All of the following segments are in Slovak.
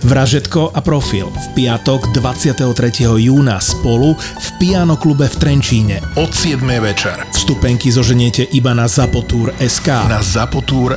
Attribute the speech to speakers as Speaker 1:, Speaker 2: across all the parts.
Speaker 1: Vražetko a profil v piatok 23. júna spolu v Piano klube v Trenčíne od 7. večer. Vstupenky zoženiete iba na Zapotúr SK. Na Zapotúr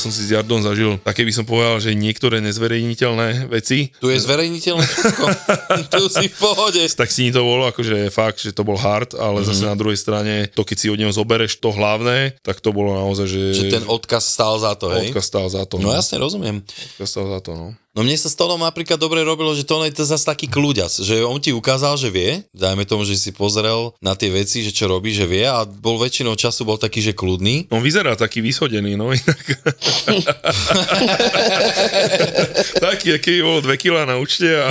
Speaker 2: Som si s Jardom zažil také by som povedal, že niektoré nezverejniteľné veci.
Speaker 3: Tu je zverejniteľné tu si v pohode.
Speaker 2: Tak si to bolo akože fakt, že to bol hard, ale mm-hmm. zase na druhej strane to, keď si od neho zobereš to hlavné, tak to bolo naozaj, že...
Speaker 3: Že ten odkaz stál za to, hej?
Speaker 2: Odkaz stál za to.
Speaker 3: No, no jasne, rozumiem.
Speaker 2: Odkaz stál za to, no.
Speaker 3: No mne sa s Tonom napríklad dobre robilo, že Tono je to zase taký kľúďas, že on ti ukázal, že vie, dajme tomu, že si pozrel na tie veci, že čo robí, že vie a bol väčšinou času bol taký, že kľudný.
Speaker 2: On vyzerá taký vyshodený, no inak. taký, aký bol 2 kg na účte a...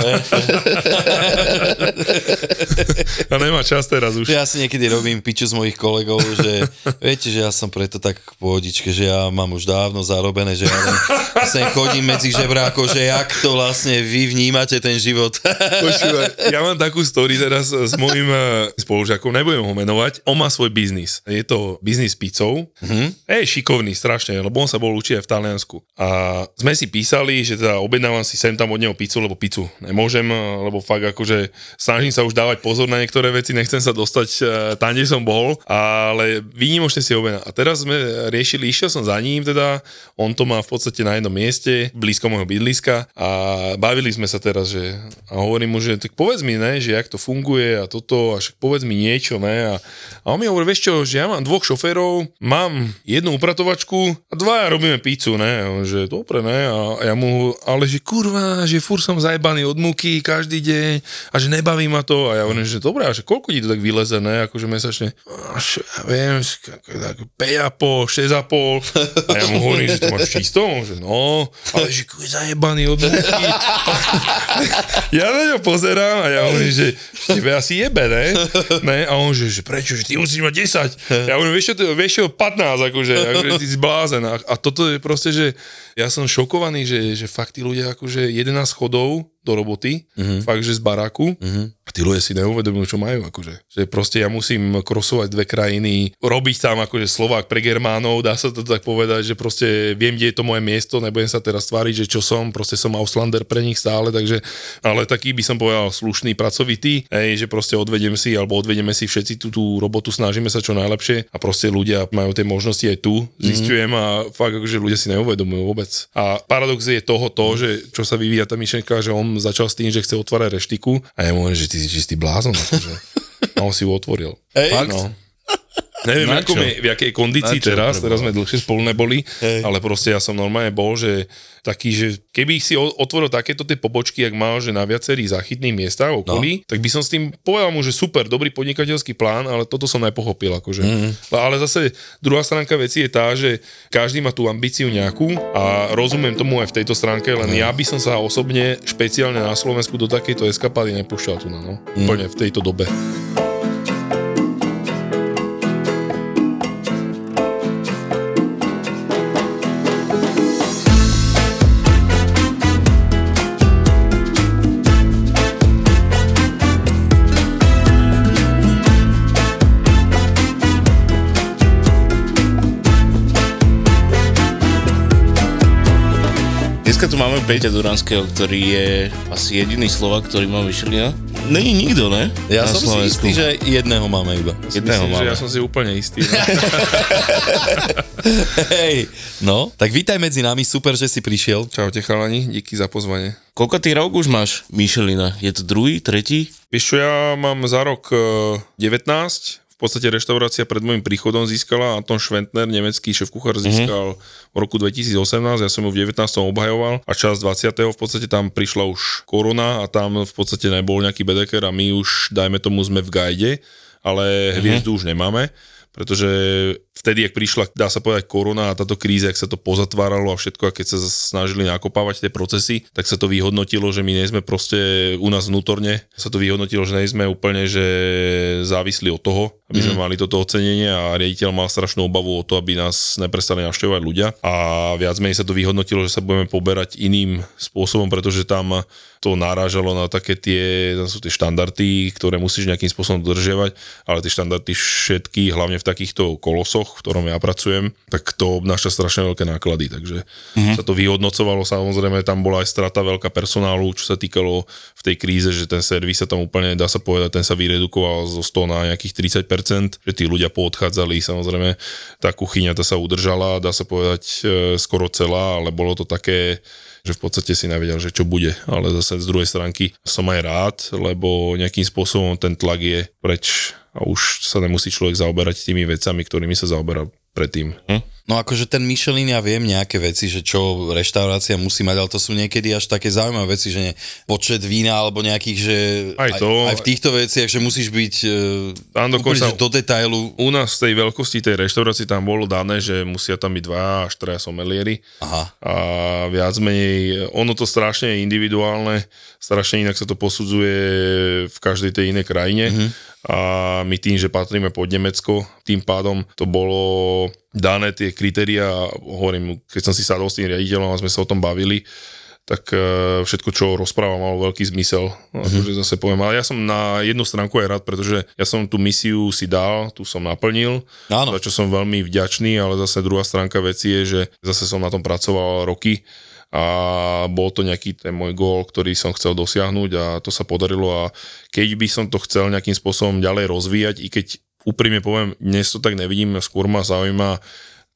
Speaker 2: a nemá čas teraz už.
Speaker 3: Ja si niekedy robím piču z mojich kolegov, že viete, že ja som preto tak pohodičke, že ja mám už dávno zarobené, že ja len chodím medzi žebrákov, že jak to vlastne vy vnímate ten život.
Speaker 2: Počúvaj, ja mám takú story teraz s môjim eh, spolužiakom, nebudem ho menovať. On má svoj biznis. Je to biznis pizzou. Mm-hmm. Je šikovný strašne, lebo on sa bol učiť aj v Taliansku. A sme si písali, že teda objednávam si sem tam od neho pizzu, lebo pizzu nemôžem, eh, lebo fakt akože snažím sa už dávať pozor na niektoré veci, nechcem sa dostať eh, tam, kde som bol, ale výnimočne si objednám. A teraz sme riešili, išiel som za ním, teda on to má v podstate na jednom mieste, blízko môjho bydliska a bavili sme sa teraz, že a hovorím mu, že tak povedz mi, ne, že jak to funguje a toto, a však povedz mi niečo, ne, a, a on mi hovorí, vieš čo, že ja mám dvoch šoférov, mám jednu upratovačku a dvaja robíme pizzu, ne, že dobre, ne, a ja mu, ale že kurva, že fur som zajbaný od múky každý deň a že nebaví ma to. A ja hovorím, že dobre, a že koľko ti to tak vyleze, ne, akože mesačne, až, ja viem, tak 5,5, 6,5 a ja mu hovorím, že to máš čisto, že no, ale že zajebaný od ja na ňo pozerám a ja hovorím, že tebe asi jebe, ne? ne? A on, že, že prečo, že ty musíš mať 10. Ja hovorím, vieš vieš čo 15, akože, akože ty si. A, a toto je proste, že ja som šokovaný, že, že fakt tí ľudia akože 11 chodov do roboty, uh-huh. fakt, že z baráku uh-huh. a tí ľudia si neuvedomujú, čo majú, akože. Že proste ja musím krosovať dve krajiny, robiť tam akože Slovák pre Germánov, dá sa to tak povedať, že proste viem, kde je to moje miesto, nebudem sa teraz tváriť, že čo som, proste som Auslander pre nich stále, takže, ale taký by som povedal slušný, pracovitý, hej, že proste odvedem si, alebo odvedeme si všetci tú, tú robotu, snažíme sa čo najlepšie a proste ľudia majú tie možnosti aj tu, zistujem uh-huh. a fakt akože ľudia si neuvedomujú vôbec. A paradox je toho to, že čo sa vyvíja tá myšlenka, že on začal s tým, že chce otvárať reštiku a ja mu hovorím, že ty si čistý blázon. Akože. A on si ju otvoril.
Speaker 3: Ej, Fakt? No.
Speaker 2: Neviem, ako je, v jakej kondícii teraz, teraz sme dlhšie spolu neboli, Hej. ale proste ja som normálne bol, že taký, že keby si otvoril takéto tie pobočky, ak mal, že na viacerých záchytných miestach okolí, no. tak by som s tým povedal mu, že super, dobrý podnikateľský plán, ale toto som nepochopil. Akože. Mm. Ale zase druhá stránka veci je tá, že každý má tú ambíciu nejakú a rozumiem tomu aj v tejto stránke, len mm. ja by som sa osobne špeciálne na Slovensku do takejto eskapády nepúšťal tu na, no. Mm. Úplne v tejto dobe.
Speaker 4: Dneska tu máme Peťa Duranského, ktorý je asi jediný Slovak, ktorý má Michelina. Není nikto, ne?
Speaker 3: Ja Na som Slovensku. si istý, že jedného máme iba.
Speaker 2: jedného myslím, máme. Že ja som si úplne istý. No.
Speaker 3: Hej, no, tak vítaj medzi nami, super, že si prišiel.
Speaker 2: Čaute chalani, díky za pozvanie.
Speaker 4: Koľko ty rok už máš Michelina? Je to druhý, tretí?
Speaker 2: Vieš čo, ja mám za rok 19, eh, podstate reštaurácia pred môjim príchodom získala, Anton Schwentner, nemecký šéf kuchár, získal v roku 2018, ja som ju v 19. obhajoval a čas 20. v podstate tam prišla už korona a tam v podstate nebol nejaký bedeker a my už, dajme tomu, sme v gajde, ale hviezdu už nemáme pretože vtedy, ak prišla, dá sa povedať, korona a táto kríza, ak sa to pozatváralo a všetko, a keď sa snažili nakopávať tie procesy, tak sa to vyhodnotilo, že my nie sme proste u nás vnútorne, sa to vyhodnotilo, že nie sme úplne, že závislí od toho, aby sme mm. mali toto ocenenie a riaditeľ mal strašnú obavu o to, aby nás neprestali navštevovať ľudia. A viac menej sa to vyhodnotilo, že sa budeme poberať iným spôsobom, pretože tam to narážalo na také tie, tam sú tie štandardy, ktoré musíš nejakým spôsobom dodržiavať, ale tie štandardy všetky, hlavne v takýchto kolosoch, v ktorom ja pracujem, tak to obnáša strašne veľké náklady, takže mm-hmm. sa to vyhodnocovalo, samozrejme tam bola aj strata veľká personálu, čo sa týkalo v tej kríze, že ten servis sa tam úplne, dá sa povedať, ten sa vyredukoval zo 100 na nejakých 30%, že tí ľudia poodchádzali, samozrejme tá kuchyňa tá sa udržala, dá sa povedať e, skoro celá, ale bolo to také že v podstate si nevedel, že čo bude. Ale zase z druhej stránky som aj rád, lebo nejakým spôsobom ten tlak je preč a už sa nemusí človek zaoberať tými vecami, ktorými sa zaoberal predtým. Hm?
Speaker 3: No akože ten Michelin, ja viem nejaké veci, že čo reštaurácia musí mať, ale to sú niekedy až také zaujímavé veci, že nie, počet vína alebo nejakých, že
Speaker 2: aj, to,
Speaker 3: aj, aj v týchto veciach, že musíš byť tam úplne, že do detailu.
Speaker 2: U nás z tej veľkosti tej reštaurácie tam bolo dané, že musia tam byť dva až traja somelieri
Speaker 3: Aha.
Speaker 2: a viac menej, ono to strašne je individuálne, strašne inak sa to posudzuje v každej tej inej krajine. Mm-hmm a my tým, že patríme pod Nemecko, tým pádom to bolo dané tie kritéria, hovorím, keď som si sadol s tým riaditeľom a sme sa o tom bavili, tak e, všetko, čo rozpráva, malo veľký zmysel. Mm-hmm. Akože zase poviem, ale ja som na jednu stránku aj rád, pretože ja som tú misiu si dal, tu som naplnil,
Speaker 3: Áno.
Speaker 2: za čo som veľmi vďačný, ale zase druhá stránka veci je, že zase som na tom pracoval roky a bol to nejaký ten môj gól, ktorý som chcel dosiahnuť a to sa podarilo a keď by som to chcel nejakým spôsobom ďalej rozvíjať, i keď úprimne poviem, dnes to tak nevidím, skôr ma zaujíma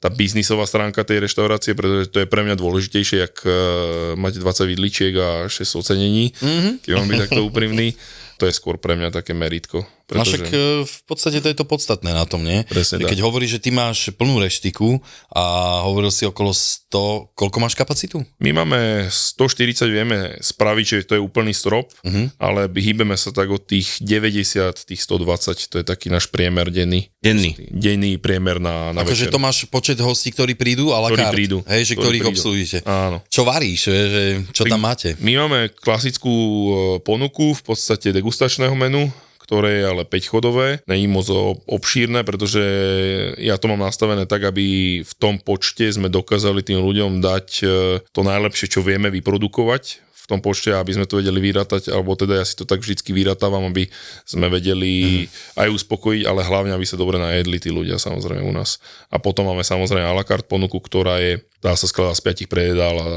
Speaker 2: tá biznisová stránka tej reštaurácie, pretože to je pre mňa dôležitejšie, jak uh, mať 20 vidličiek a 6 ocenení, mm-hmm. keď mám byť takto úprimný. To je skôr pre mňa také meritko.
Speaker 3: Pretože... No však e, v podstate to je to podstatné na tom, nie?
Speaker 2: Presne
Speaker 3: Keď
Speaker 2: tak.
Speaker 3: hovoríš, že ty máš plnú reštiku a hovoril si okolo 100, koľko máš kapacitu?
Speaker 2: My máme 140, vieme spraviť, že to je úplný strop, uh-huh. ale hýbeme sa tak od tých 90, tých 120, to je taký náš priemer denný.
Speaker 4: Denný.
Speaker 2: Denný priemer na, na
Speaker 3: Akože to máš počet hostí, ktorí prídu a la
Speaker 2: Ktorí
Speaker 3: carte,
Speaker 2: prídu.
Speaker 3: Hej, že
Speaker 2: Ktorí
Speaker 3: ktorých
Speaker 2: prídu.
Speaker 3: obsluhujete.
Speaker 2: Áno.
Speaker 3: Čo varíš, že, čo tam máte?
Speaker 2: My máme klasickú e, ponuku, v podstate degustačného menu, ktoré je ale 5 chodové, není moc obšírne, pretože ja to mám nastavené tak, aby v tom počte sme dokázali tým ľuďom dať e, to najlepšie, čo vieme vyprodukovať v tom počte, aby sme to vedeli vyrátať, alebo teda ja si to tak vždycky vyratávam, aby sme vedeli mm. aj uspokojiť, ale hlavne, aby sa dobre najedli tí ľudia samozrejme u nás. A potom máme samozrejme a la carte ponuku, ktorá je dá sa skladať z 5 prejedál a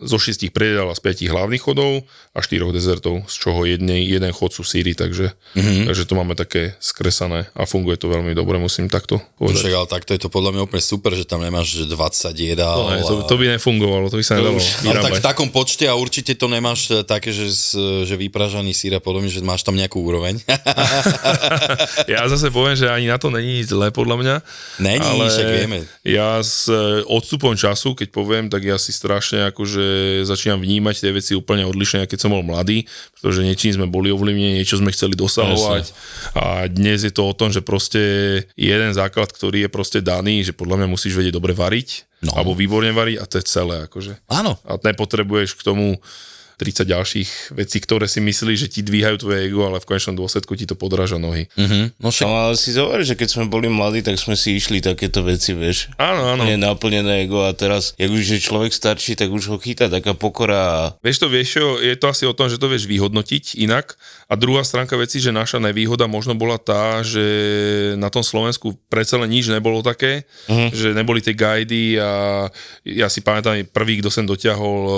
Speaker 2: zo 6 prejedál a z 5 hlavných chodov a 4 dezertov, z čoho jednej, jeden chod sú síry, takže, mm-hmm. takže to máme také skresané a funguje to veľmi dobre, musím takto
Speaker 3: No
Speaker 2: povedať.
Speaker 3: Však, ale takto je to podľa mňa úplne super, že tam nemáš že 20 jedál.
Speaker 2: To, ne, to, to by nefungovalo, to by sa nedalo
Speaker 3: ale tak
Speaker 2: vyrábať.
Speaker 3: v takom počte a určite to nemáš e, také, že, z- že vypražaný sír a podobne, že máš tam nejakú úroveň.
Speaker 2: ja zase poviem, že ani na to není nič zlé podľa mňa.
Speaker 3: Není,
Speaker 2: ale
Speaker 3: však vieme.
Speaker 2: Ja s e, odstupom času, keď poviem, tak ja si strašne akože začínam vnímať tie veci úplne odlišne, keď som bol mladý, pretože niečím sme boli ovlivnení, niečo sme chceli dosahovať a dnes je to o tom, že proste jeden základ, ktorý je proste daný, že podľa mňa musíš vedieť dobre variť,
Speaker 3: No.
Speaker 2: alebo výborne variť a to je celé akože.
Speaker 3: Áno.
Speaker 2: A nepotrebuješ k tomu 30 ďalších vecí, ktoré si myslíš, že ti dvíhajú tvoje ego, ale v konečnom dôsledku ti to podráža nohy.
Speaker 3: Mhm. No však,
Speaker 4: No ale si zober, že keď sme boli mladí, tak sme si išli takéto veci, vieš.
Speaker 2: Áno, áno.
Speaker 4: Nie naplnené ego a teraz, jak už je človek starší, tak už ho chytá taká pokora
Speaker 2: Vieš to, vieš čo, je to asi o tom, že to vieš vyhodnotiť inak. A druhá stránka veci, že naša nevýhoda možno bola tá, že na tom Slovensku predsa len nič nebolo také, uh-huh. že neboli tie guidy a ja si pamätám prvý, kto sem dotiahol uh,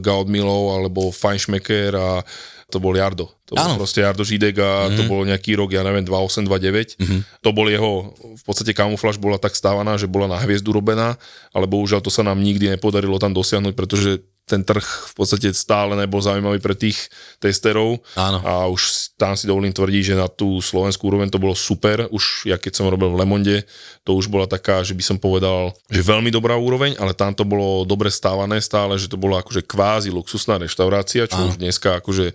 Speaker 2: Gaudmilov alebo Feinschmecker a to bol Jardo. To
Speaker 3: Áno.
Speaker 2: bol proste Jardo Židek a to bol nejaký rok, ja neviem, 2829. To bol jeho, v podstate kamufláž bola tak stávaná, že bola na hviezdu robená, ale bohužiaľ to sa nám nikdy nepodarilo tam dosiahnuť, pretože ten trh v podstate stále nebol zaujímavý pre tých testerov.
Speaker 3: Áno.
Speaker 2: A už tam si dovolím tvrdiť, že na tú slovenskú úroveň to bolo super. Už ja keď som robil v Lemonde, to už bola taká, že by som povedal, že veľmi dobrá úroveň, ale tam to bolo dobre stávané stále, že to bola akože kvázi luxusná reštaurácia, čo
Speaker 3: Áno.
Speaker 2: už dneska akože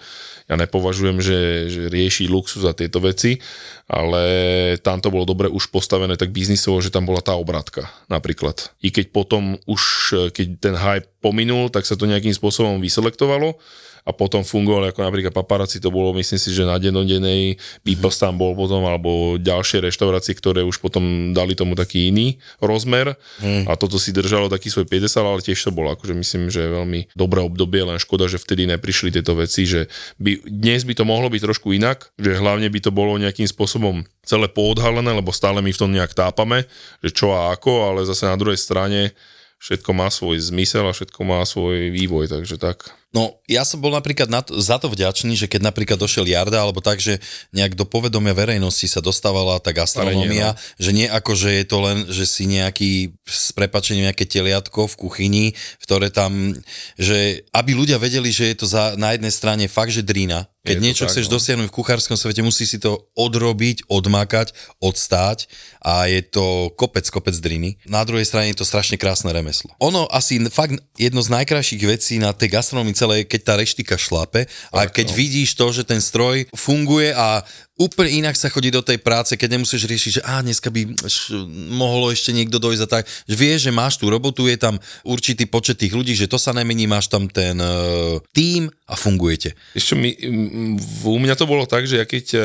Speaker 2: ja nepovažujem, že, že rieši luxus a tieto veci, ale tam to bolo dobre už postavené tak biznisovo, že tam bola tá obratka napríklad. I keď potom už, keď ten hype pominul, tak sa to nejakým spôsobom vyselektovalo a potom fungovali ako napríklad paparazzi, to bolo myslím si, že na dennodennej, Peoples tam bol potom, alebo ďalšie reštaurácie, ktoré už potom dali tomu taký iný rozmer a toto si držalo taký svoj piedestal, ale tiež to bolo akože myslím, že veľmi dobré obdobie, len škoda, že vtedy neprišli tieto veci, že by, dnes by to mohlo byť trošku inak, že hlavne by to bolo nejakým spôsobom celé poodhalené, lebo stále my v tom nejak tápame, že čo a ako, ale zase na druhej strane všetko má svoj zmysel a všetko má svoj vývoj, takže tak.
Speaker 3: No, ja som bol napríklad na to, za to vďačný, že keď napríklad došiel Jarda, alebo tak, že nejak do povedomia verejnosti sa dostávala tá gastronómia,
Speaker 2: no.
Speaker 3: že nie ako, že je to len, že si nejaký, s prepačením, nejaké teliatko v kuchyni, ktoré tam, že aby ľudia vedeli, že je to za, na jednej strane fakt, že drína, keď
Speaker 2: Je
Speaker 3: niečo
Speaker 2: tak,
Speaker 3: chceš
Speaker 2: no.
Speaker 3: dosiahnuť v kuchárskom svete, musí si to odrobiť, odmakať, odstáť a je to kopec, kopec driny. Na druhej strane je to strašne krásne remeslo. Ono asi fakt jedno z najkrajších vecí na tej gastronomii celé, keď tá reštika šlape a keď
Speaker 2: no.
Speaker 3: vidíš to, že ten stroj funguje a úplne inak sa chodí do tej práce, keď nemusíš riešiť, že á, dneska by š, mohlo ešte niekto dojsť a tak. Že vieš, že máš tú robotu, je tam určitý počet tých ľudí, že to sa nemení, máš tam ten uh, tým a fungujete.
Speaker 2: Ešte mi, m, v- u mňa to bolo tak, že ja keď e,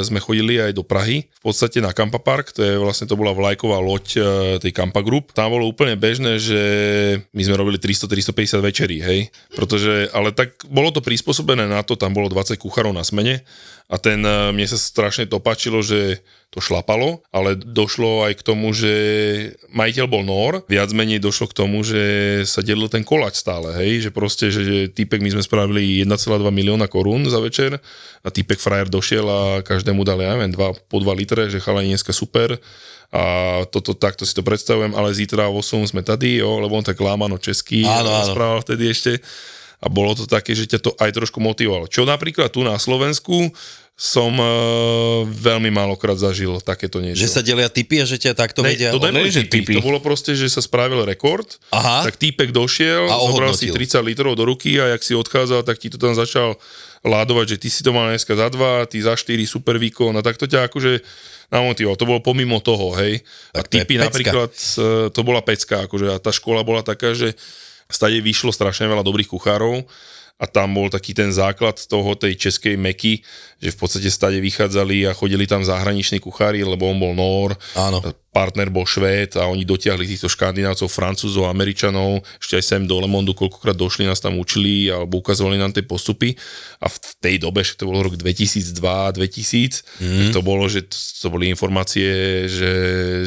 Speaker 2: sme chodili aj do Prahy, v podstate na Kampa Park, to je vlastne to bola vlajková loď e, tej Kampa Group, tam bolo úplne bežné, že my sme robili 300-350 večerí, hej, pretože, ale tak bolo to prispôsobené na to, tam bolo 20 kuchárov na smene a ten, e, mne sa strašne to páčilo, že to šlapalo, ale došlo aj k tomu, že majiteľ bol Nor, viac menej došlo k tomu, že sa delil ten koláč stále, hej, že proste, že, že týpek, my sme spravili 1,2 milióna korún za večer a týpek frajer došiel a každému dal, ja neviem, dva, po 2 litre, že chalani dneska super a toto takto si to predstavujem, ale zítra o 8 sme tady, jo, lebo on tak lámano český
Speaker 3: Áno, áno.
Speaker 2: rozprával vtedy ešte a bolo to také, že ťa to aj trošku motivovalo. Čo napríklad tu na Slovensku som uh, veľmi málokrát zažil takéto niečo.
Speaker 3: Že sa delia typy a že ťa takto
Speaker 2: Ne,
Speaker 3: vedia...
Speaker 2: to neboli
Speaker 4: že
Speaker 2: typy. To bolo proste, že sa spravil rekord,
Speaker 3: Aha.
Speaker 2: tak týpek došiel,
Speaker 3: A
Speaker 2: zobral si
Speaker 3: ohodnotil.
Speaker 2: 30 litrov do ruky a jak si odchádzal, tak ti to tam začal ládovať, že ty si to mal dneska za dva, ty za štyri, super výkon a tak to ťa akože namotivoval. To bolo pomimo toho, hej.
Speaker 3: Tak
Speaker 2: a typy napríklad, e, to bola pecka, akože a tá škola bola taká, že stade vyšlo strašne veľa dobrých kuchárov a tam bol taký ten základ toho tej českej meky, že v podstate stade vychádzali a chodili tam zahraniční kuchári, lebo on bol Nór,
Speaker 3: Áno.
Speaker 2: partner bol Švéd a oni dotiahli týchto škandinávcov, Francúzov, Američanov, ešte aj sem do Lemondu, koľkokrát došli, nás tam učili alebo ukazovali nám tie postupy a v tej dobe, že to bol rok 2002-2000, mm. tak to bolo, že to, boli informácie, že,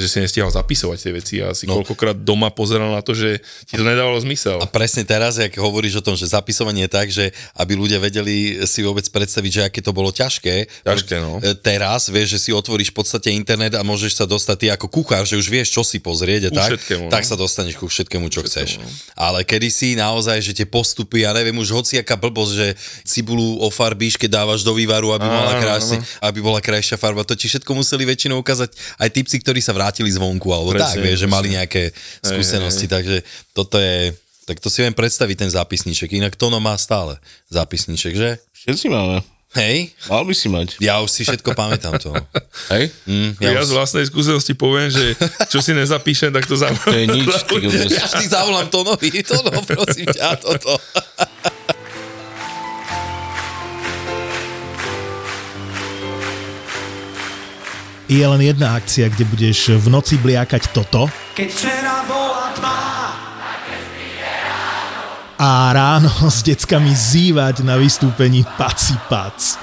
Speaker 2: že si nestihal zapisovať tie veci a si no. koľkokrát doma pozeral na to, že ti to nedávalo zmysel.
Speaker 3: A presne teraz, jak hovoríš o tom, že zapisovanie je tak, že aby ľudia vedeli si vôbec predstaviť, že aké to bolo ťažké.
Speaker 2: Ťažké, no.
Speaker 3: E, Teraz vieš, že si otvoríš v podstate internet a môžeš sa dostať ty ako kuchár, že už vieš, čo si pozrieť a
Speaker 2: Ku
Speaker 3: tak,
Speaker 2: všetkému, no.
Speaker 3: tak sa dostaneš ku všetkému, čo chceš.
Speaker 2: no.
Speaker 3: Ale kedy si naozaj, že tie postupy, ja neviem, už hociaká blbosť, že cibulu ofarbíš, keď dávaš do vývaru, aby
Speaker 2: Áno,
Speaker 3: krásne,
Speaker 2: áno.
Speaker 3: aby bola krajšia farba. To ti všetko museli väčšinou ukázať aj typci, ktorí sa vrátili zvonku, alebo tak,
Speaker 2: Presne,
Speaker 3: vieš, že mali nejaké skúsenosti, takže toto je, tak to si viem predstaviť ten zápisníček, inak Tono má stále zápisníček, že?
Speaker 4: Všetci máme.
Speaker 3: Hej,
Speaker 4: Mal by si mať.
Speaker 3: ja už si všetko pamätám to.
Speaker 4: Hej?
Speaker 3: Mm,
Speaker 2: Ja, ja
Speaker 3: už-
Speaker 2: z vlastnej skúsenosti poviem, že čo si nezapíšem, tak to za
Speaker 4: To je nič.
Speaker 3: Ja vždy zavolám Tonovi, Tono, prosím ťa, toto.
Speaker 1: Je len jedna akcia, kde budeš v noci bliakať toto
Speaker 5: Keď včera bola tma
Speaker 1: a ráno s deckami zývať na vystúpení Paci Pac.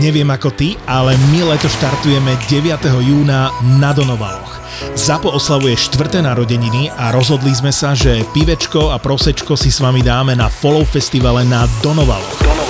Speaker 1: Neviem ako ty, ale my leto štartujeme 9. júna na Donovaloch. Zapo oslavuje štvrté narodeniny a rozhodli sme sa, že pivečko a prosečko si s vami dáme na Follow festivale na Donovaloch.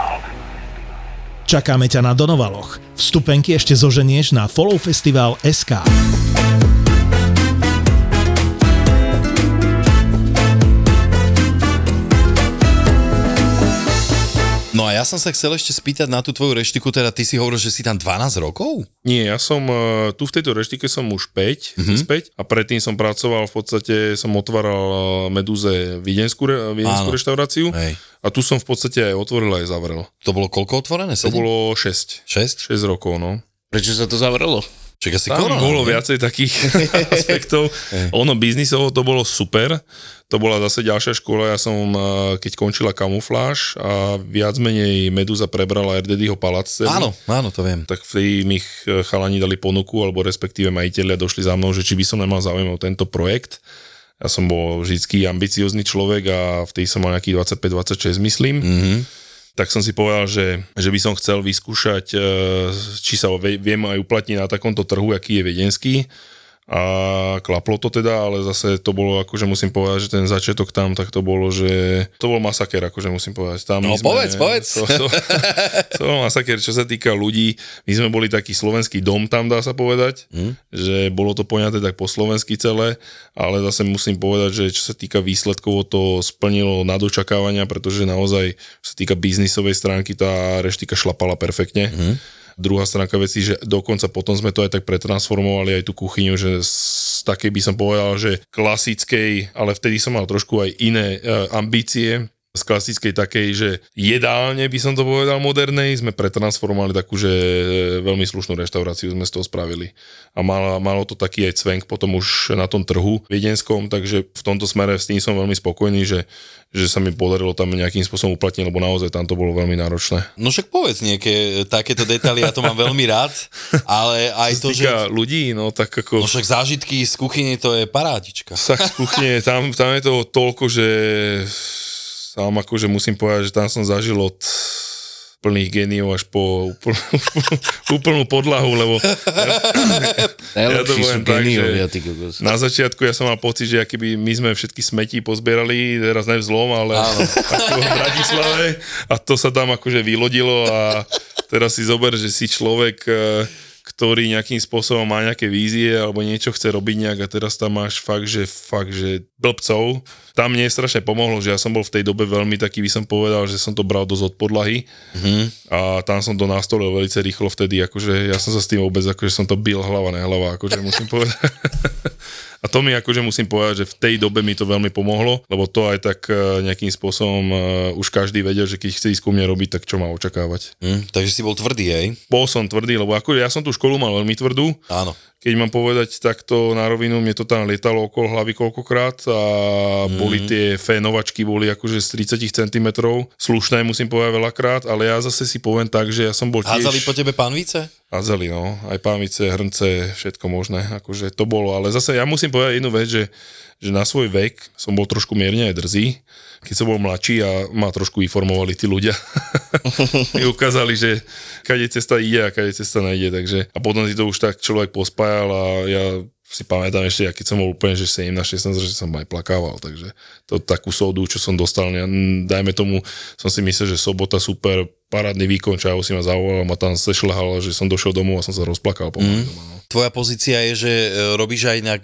Speaker 1: Čakáme ťa na Donovaloch. Vstupenky ešte zoženieš na Follow Festival SK.
Speaker 3: No a ja som sa chcel ešte spýtať na tú tvoju reštiku, teda ty si hovoril, že si tam 12 rokov?
Speaker 2: Nie, ja som uh, tu v tejto reštike som už 5, mm-hmm. 5 a predtým som pracoval, v podstate som otváral uh, Medúze Viedenskú, re, Viedenskú
Speaker 3: Áno.
Speaker 2: reštauráciu
Speaker 3: Hej.
Speaker 2: a tu som v podstate aj otvoril aj zavrel.
Speaker 3: To bolo koľko otvorené?
Speaker 2: To
Speaker 3: 7?
Speaker 2: bolo 6.
Speaker 3: 6?
Speaker 2: 6 rokov, no.
Speaker 4: Prečo sa to zavrelo?
Speaker 3: Čak asi
Speaker 2: Tam
Speaker 3: korona,
Speaker 2: bolo
Speaker 3: nie?
Speaker 2: viacej takých aspektov. Ono biznisovo to bolo super. To bola zase ďalšia škola. Ja som, eh, keď končila kamufláž a viac menej Meduza prebrala RDDho palác. celý,
Speaker 3: Áno, áno, to viem.
Speaker 2: tak vtedy mi ch- chalani dali ponuku, alebo respektíve majiteľia došli za mnou, že či by som nemal záujem o tento projekt. Ja som bol vždycky ambiciózny človek a vtedy som mal nejakých 25-26, myslím.
Speaker 3: Mhm.
Speaker 2: Tak som si povedal, že, že by som chcel vyskúšať, e, či sa viem aj uplatniť na takomto trhu, aký je viedenský. A klaplo to teda, ale zase to bolo, akože musím povedať, že ten začiatok tam, tak to bolo, že to bol masaker, akože musím povedať. Tam
Speaker 3: No,
Speaker 2: my sme-
Speaker 3: povedz, povedz.
Speaker 2: To, to, to bol masaker, čo sa týka ľudí. My sme boli taký slovenský dom tam, dá sa povedať,
Speaker 3: Hm?
Speaker 2: že bolo to poňaté tak po slovensky celé, ale zase musím povedať, že čo sa týka výsledkov, to splnilo nad očakávania, pretože naozaj, čo sa týka biznisovej stránky, tá reštika šlapala perfektne.
Speaker 3: Hm?
Speaker 2: Druhá stránka veci, že dokonca potom sme to aj tak pretransformovali aj tú kuchyňu, že z takej by som povedal, že klasickej, ale vtedy som mal trošku aj iné e, ambície, z klasickej takej, že jedálne by som to povedal modernej, sme pretransformovali takú, že e, veľmi slušnú reštauráciu sme z toho spravili. A malo, malo to taký aj cvenk potom už na tom trhu viedenskom, takže v tomto smere s tým som veľmi spokojný, že, že sa mi podarilo tam nejakým spôsobom uplatniť, lebo naozaj tam to bolo veľmi náročné.
Speaker 3: No však povedz nejaké takéto detaily, ja to mám veľmi rád, ale aj to, že...
Speaker 2: Ľudí, no tak ako...
Speaker 3: No však zážitky z kuchyne to je parádička.
Speaker 2: Sak z kuchyne, tam, tam je to toľko, že sám akože musím povedať, že tam som zažil od plných geniov až po úplnú, úplnú podlahu, lebo
Speaker 4: Najlepší
Speaker 2: to
Speaker 4: sú
Speaker 2: poviem tak,
Speaker 4: geniovia,
Speaker 2: že- na začiatku ja som mal pocit, že akýby my sme všetky smetí pozbierali, teraz ne vzlom, ale ako v Bratislave. A to sa tam akože vylodilo a teraz si zober, že si človek, e, ktorý nejakým spôsobom má nejaké vízie alebo niečo chce robiť nejak a teraz tam máš fakt, že fakt, že blbcov. Tam mne strašne pomohlo, že ja som bol v tej dobe veľmi taký, by som povedal, že som to bral dosť od podlahy a tam som to nastolil veľmi rýchlo vtedy, akože ja som sa s tým vôbec, akože som to bil hlava, nehlava, akože musím povedať. A to mi akože musím povedať, že v tej dobe mi to veľmi pomohlo, lebo to aj tak e, nejakým spôsobom uh, už každý vedel, že keď chce ísť ku mne robiť, tak čo má očakávať.
Speaker 3: Hm, takže si bol tvrdý, hej?
Speaker 2: Bol som tvrdý, lebo ako ja som tú školu mal veľmi tvrdú,
Speaker 3: Áno.
Speaker 2: keď mám povedať takto na rovinu, mne to tam lietalo okolo hlavy koľkokrát a
Speaker 3: Mhm.
Speaker 2: boli tie fénovačky, boli akože z 30 cm, slušné musím povedať veľakrát, ale ja zase si poviem tak, že ja som bol tiež...
Speaker 3: Hádzali po tebe pánvice?
Speaker 2: Hádzali, no. Aj pámice, hrnce, všetko možné. Akože to bolo. Ale zase ja musím povedať jednu vec, že, že na svoj vek som bol trošku mierne aj drzý. Keď som bol mladší a ma trošku informovali tí ľudia. Mi ukázali, že kade cesta ide a kade cesta nejde. Takže, a potom si to už tak človek pospájal a ja si pamätám ešte, ja keď som bol úplne, že 17-16, že som aj plakával, takže to takú sodu, čo som dostal, dajme tomu, som si myslel, že sobota super, parádny výkon, ja si ma zavolal, ma tam sešľahal, že som došiel domov a som sa rozplakal doma. No.
Speaker 3: Tvoja pozícia je, že e, robíš aj nejak,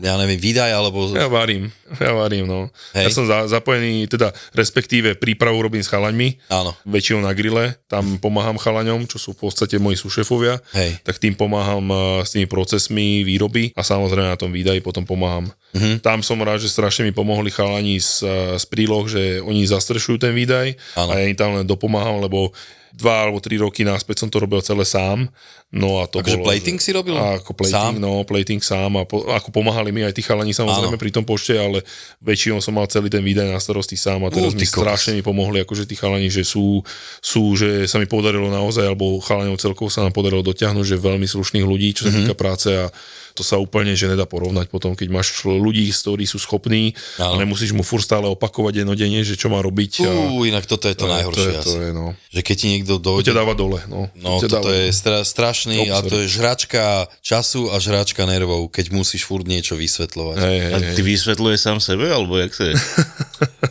Speaker 3: ja neviem, výdaj, alebo...
Speaker 2: Ja varím, ja varím, no. Ja
Speaker 3: Hej.
Speaker 2: som za, zapojený, teda respektíve prípravu robím s chalaňmi,
Speaker 3: Áno.
Speaker 2: väčšinou na grille, tam pomáham chalaňom, čo sú v podstate moji sušefovia,
Speaker 3: Hej.
Speaker 2: tak tým pomáham eh, s tými procesmi výroby a samozrejme na tom výdaji potom pomáham.
Speaker 3: Mhm.
Speaker 2: Tam som rád, že strašne mi pomohli chalani z, eh, z príloh, že oni zastrešujú ten výdaj
Speaker 3: Áno.
Speaker 2: a ja im tam len dopomáham, lebo dva alebo tri roky náspäť som to robil celé sám. No a to bolo,
Speaker 3: plating si robil?
Speaker 2: Ako plating,
Speaker 3: Sám?
Speaker 2: no, plating sám a po, ako pomáhali mi aj tí chalani samozrejme
Speaker 3: Áno.
Speaker 2: pri tom pošte, ale väčšinou som mal celý ten výdaj na starosti sám a teraz
Speaker 3: Ú,
Speaker 2: mi
Speaker 3: ty kokos.
Speaker 2: strašne mi pomohli, akože tí chalani, že sú, sú, že sa mi podarilo naozaj, alebo chalaňov celkovo sa nám podarilo dotiahnuť, že veľmi slušných ľudí, čo sa
Speaker 3: Mhm.
Speaker 2: týka práce a to sa úplne, že nedá porovnať potom, keď máš ľudí, ktorí sú schopní,
Speaker 3: Áno.
Speaker 2: ale musíš mu furt stále opakovať dennodenne, že čo má robiť. a
Speaker 3: Ú, inak toto je to,
Speaker 2: to
Speaker 3: najhoršie
Speaker 2: je, to je, no.
Speaker 3: Že keď ti niekto
Speaker 2: To
Speaker 3: dojde...
Speaker 2: ťa dáva dole, no.
Speaker 3: No,
Speaker 2: To
Speaker 3: toto
Speaker 2: dáva-
Speaker 3: je stra, strašný a
Speaker 2: Obsor.
Speaker 3: to je žračka času a žračka nervov, keď musíš furt niečo vysvetľovať.
Speaker 2: Hej, hej,
Speaker 4: A ty vysvetľuje sám sebe, alebo jak to je?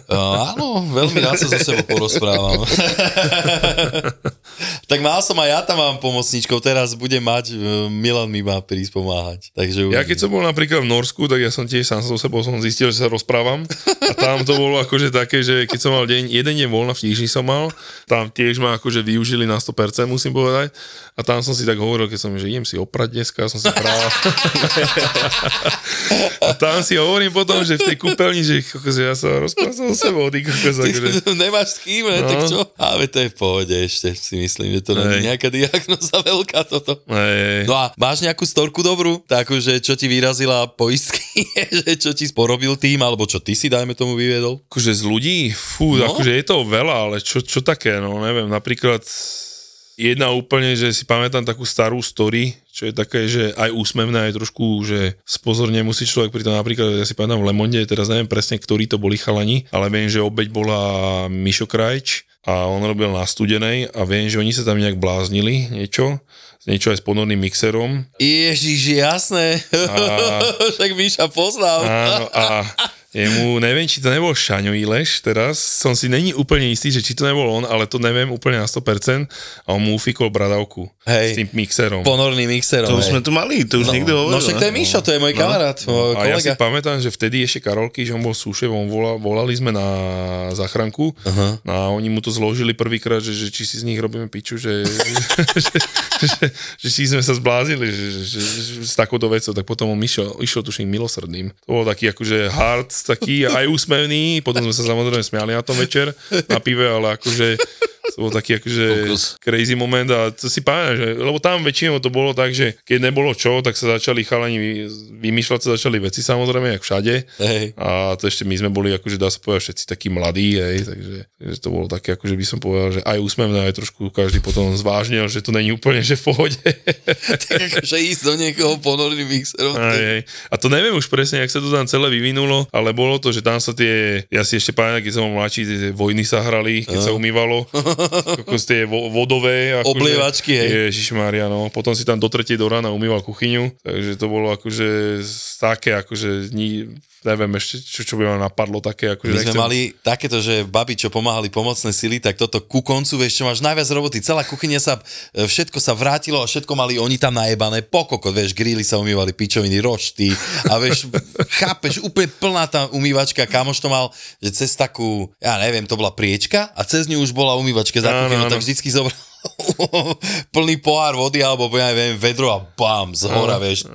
Speaker 3: Uh, áno, veľmi rád sa so sebou porozprávam. tak mal som aj ja tam mám pomocníčkov, teraz budem mať, uh, Milan mi má prísť pomáhať. Takže
Speaker 2: Ja keď som bol napríklad v Norsku, tak ja som tiež sám so sebou som zistil, že sa rozprávam. A tam to bolo akože také, že keď som mal deň, jeden deň voľna v Tíži som mal, tam tiež ma akože využili na 100%, musím povedať. A tam som si tak hovoril, keď som, že idem si oprať dneska, som si prál. a tam si hovorím potom, že v tej kúpeľni, že, že ja sa rozprával so sebou, ty kokos, akože.
Speaker 3: nemáš s kým, ne? tak
Speaker 2: No.
Speaker 3: čo? Ale to je v pohode ešte, si myslím, že to nie je nejaká diagnoza veľká toto.
Speaker 2: Hej.
Speaker 3: No a máš nejakú storku dobrú? Takú, že čo ti vyrazila poistky, že čo ti porobil tým, alebo čo ty si, dajme tomu, vyviedol?
Speaker 2: Akože z ľudí, fú,
Speaker 3: no?
Speaker 2: akože je to veľa, ale čo, čo také, no neviem, napríklad jedna úplne, že si pamätám takú starú story, čo je také, že aj úsmevné, aj trošku, že spozorne musí človek pri tom napríklad, ja si pamätám v Lemonde, teraz neviem presne, ktorí to boli chalani, ale viem, že obeď bola Mišo Krajč a on robil na studenej a viem, že oni sa tam nejak bláznili, niečo, niečo aj s ponorným mixerom
Speaker 3: Ježiš, jasné.
Speaker 2: A-
Speaker 3: Však Míša poznal.
Speaker 2: Áno, a jemu, neviem, či to nebol Šaňo Ileš teraz, som si není úplne istý, že či to nebol on, ale to neviem úplne na 100% a on mu ufikol bradavku
Speaker 3: Hej.
Speaker 2: s tým mixerom.
Speaker 3: Ponorný mixerom.
Speaker 4: To už sme tu mali, to už niekto hovoril.
Speaker 3: No však to je
Speaker 4: ne?
Speaker 3: Míšo, to je môj kamarát, môj
Speaker 2: A ja si
Speaker 3: kolega.
Speaker 2: pamätám, že vtedy ešte Karolky, že on bol súšev, on volal, volali sme na záchranku no a oni mu to zložili prvýkrát, že, že či si z nich robíme piču, že, že, že, že, že či sme sa zblázili že, že, že, že, s takouto vecou, tak potom on išiel, išiel tuším milosrdným. To bol taký akože hard, taký aj úsmevný, potom sme sa samozrejme smiali na tom večer na pive, ale akože to bol taký akože crazy moment a to si pamätám, že, lebo tam väčšinou to bolo tak, že keď nebolo čo, tak sa začali chalani vy- vymýšľať sa začali veci samozrejme, jak všade.
Speaker 3: Hej.
Speaker 2: A to ešte my sme boli, akože dá sa povedať, všetci takí mladí, hej, takže, takže to bolo také, akože by som povedal, že aj úsmevné, aj trošku každý potom zvážnil, že to není úplne, že v pohode.
Speaker 3: Tak akože ísť do niekoho ponorným mixerom.
Speaker 2: Aj, aj. A to neviem už presne, jak sa to tam celé vyvinulo, ale bolo to, že tam sa tie, ja si ešte pamätám, keď som bol mladší, tie vojny sa hrali, keď sa umývalo, kokos tie vo, vodové. Akože,
Speaker 3: Oblievačky, hej.
Speaker 2: Ježišmária, no. Potom si tam do tretej do rána umýval kuchyňu, takže to bolo akože také, akože ni, neviem ešte, čo, čo by ma napadlo také, akože
Speaker 3: My sme
Speaker 2: nechcem-
Speaker 3: mali takéto, že babi, čo pomáhali pomocné sily, tak toto ku koncu, vieš, čo máš najviac roboty. Celá kuchyňa sa, e, všetko sa vrátilo a všetko mali oni tam najebané, pokoko, vieš, gríly sa umývali, pičoviny, rošty a vieš, chápeš, úplne plná tá umývačka, kamoš to mal, že cez takú, ja neviem, to bola priečka a cez ňu už bola umývačka za kuchyňu, tak vždycky zobral plný pohár vody alebo ja neviem, vedro a bam, z hora, vieš.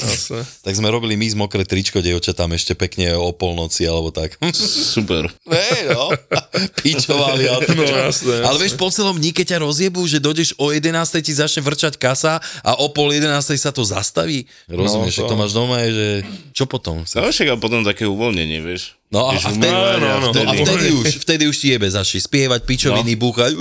Speaker 3: Tak sme robili my z mokré tričko, dievča tam ešte pekne o polnoci alebo tak.
Speaker 4: Super.
Speaker 3: Hej, no. Pičovali. Ale,
Speaker 2: No, jasné,
Speaker 3: ale
Speaker 2: jasné.
Speaker 3: vieš, po celom dní, keď ťa rozjebú, že dojdeš o 11. ti začne vrčať kasa a o pol 11. sa to zastaví. Rozumieš,
Speaker 2: No,
Speaker 3: že to
Speaker 2: to-
Speaker 3: máš doma, je, že čo potom?
Speaker 4: No však a potom také uvoľnenie, vieš.
Speaker 3: No a, a, vtedy,
Speaker 2: Áno, áno.
Speaker 3: no, a
Speaker 4: vtedy-
Speaker 3: vtedy už, vtedy už ti jebe začne spievať, pičoviny, no. búchať.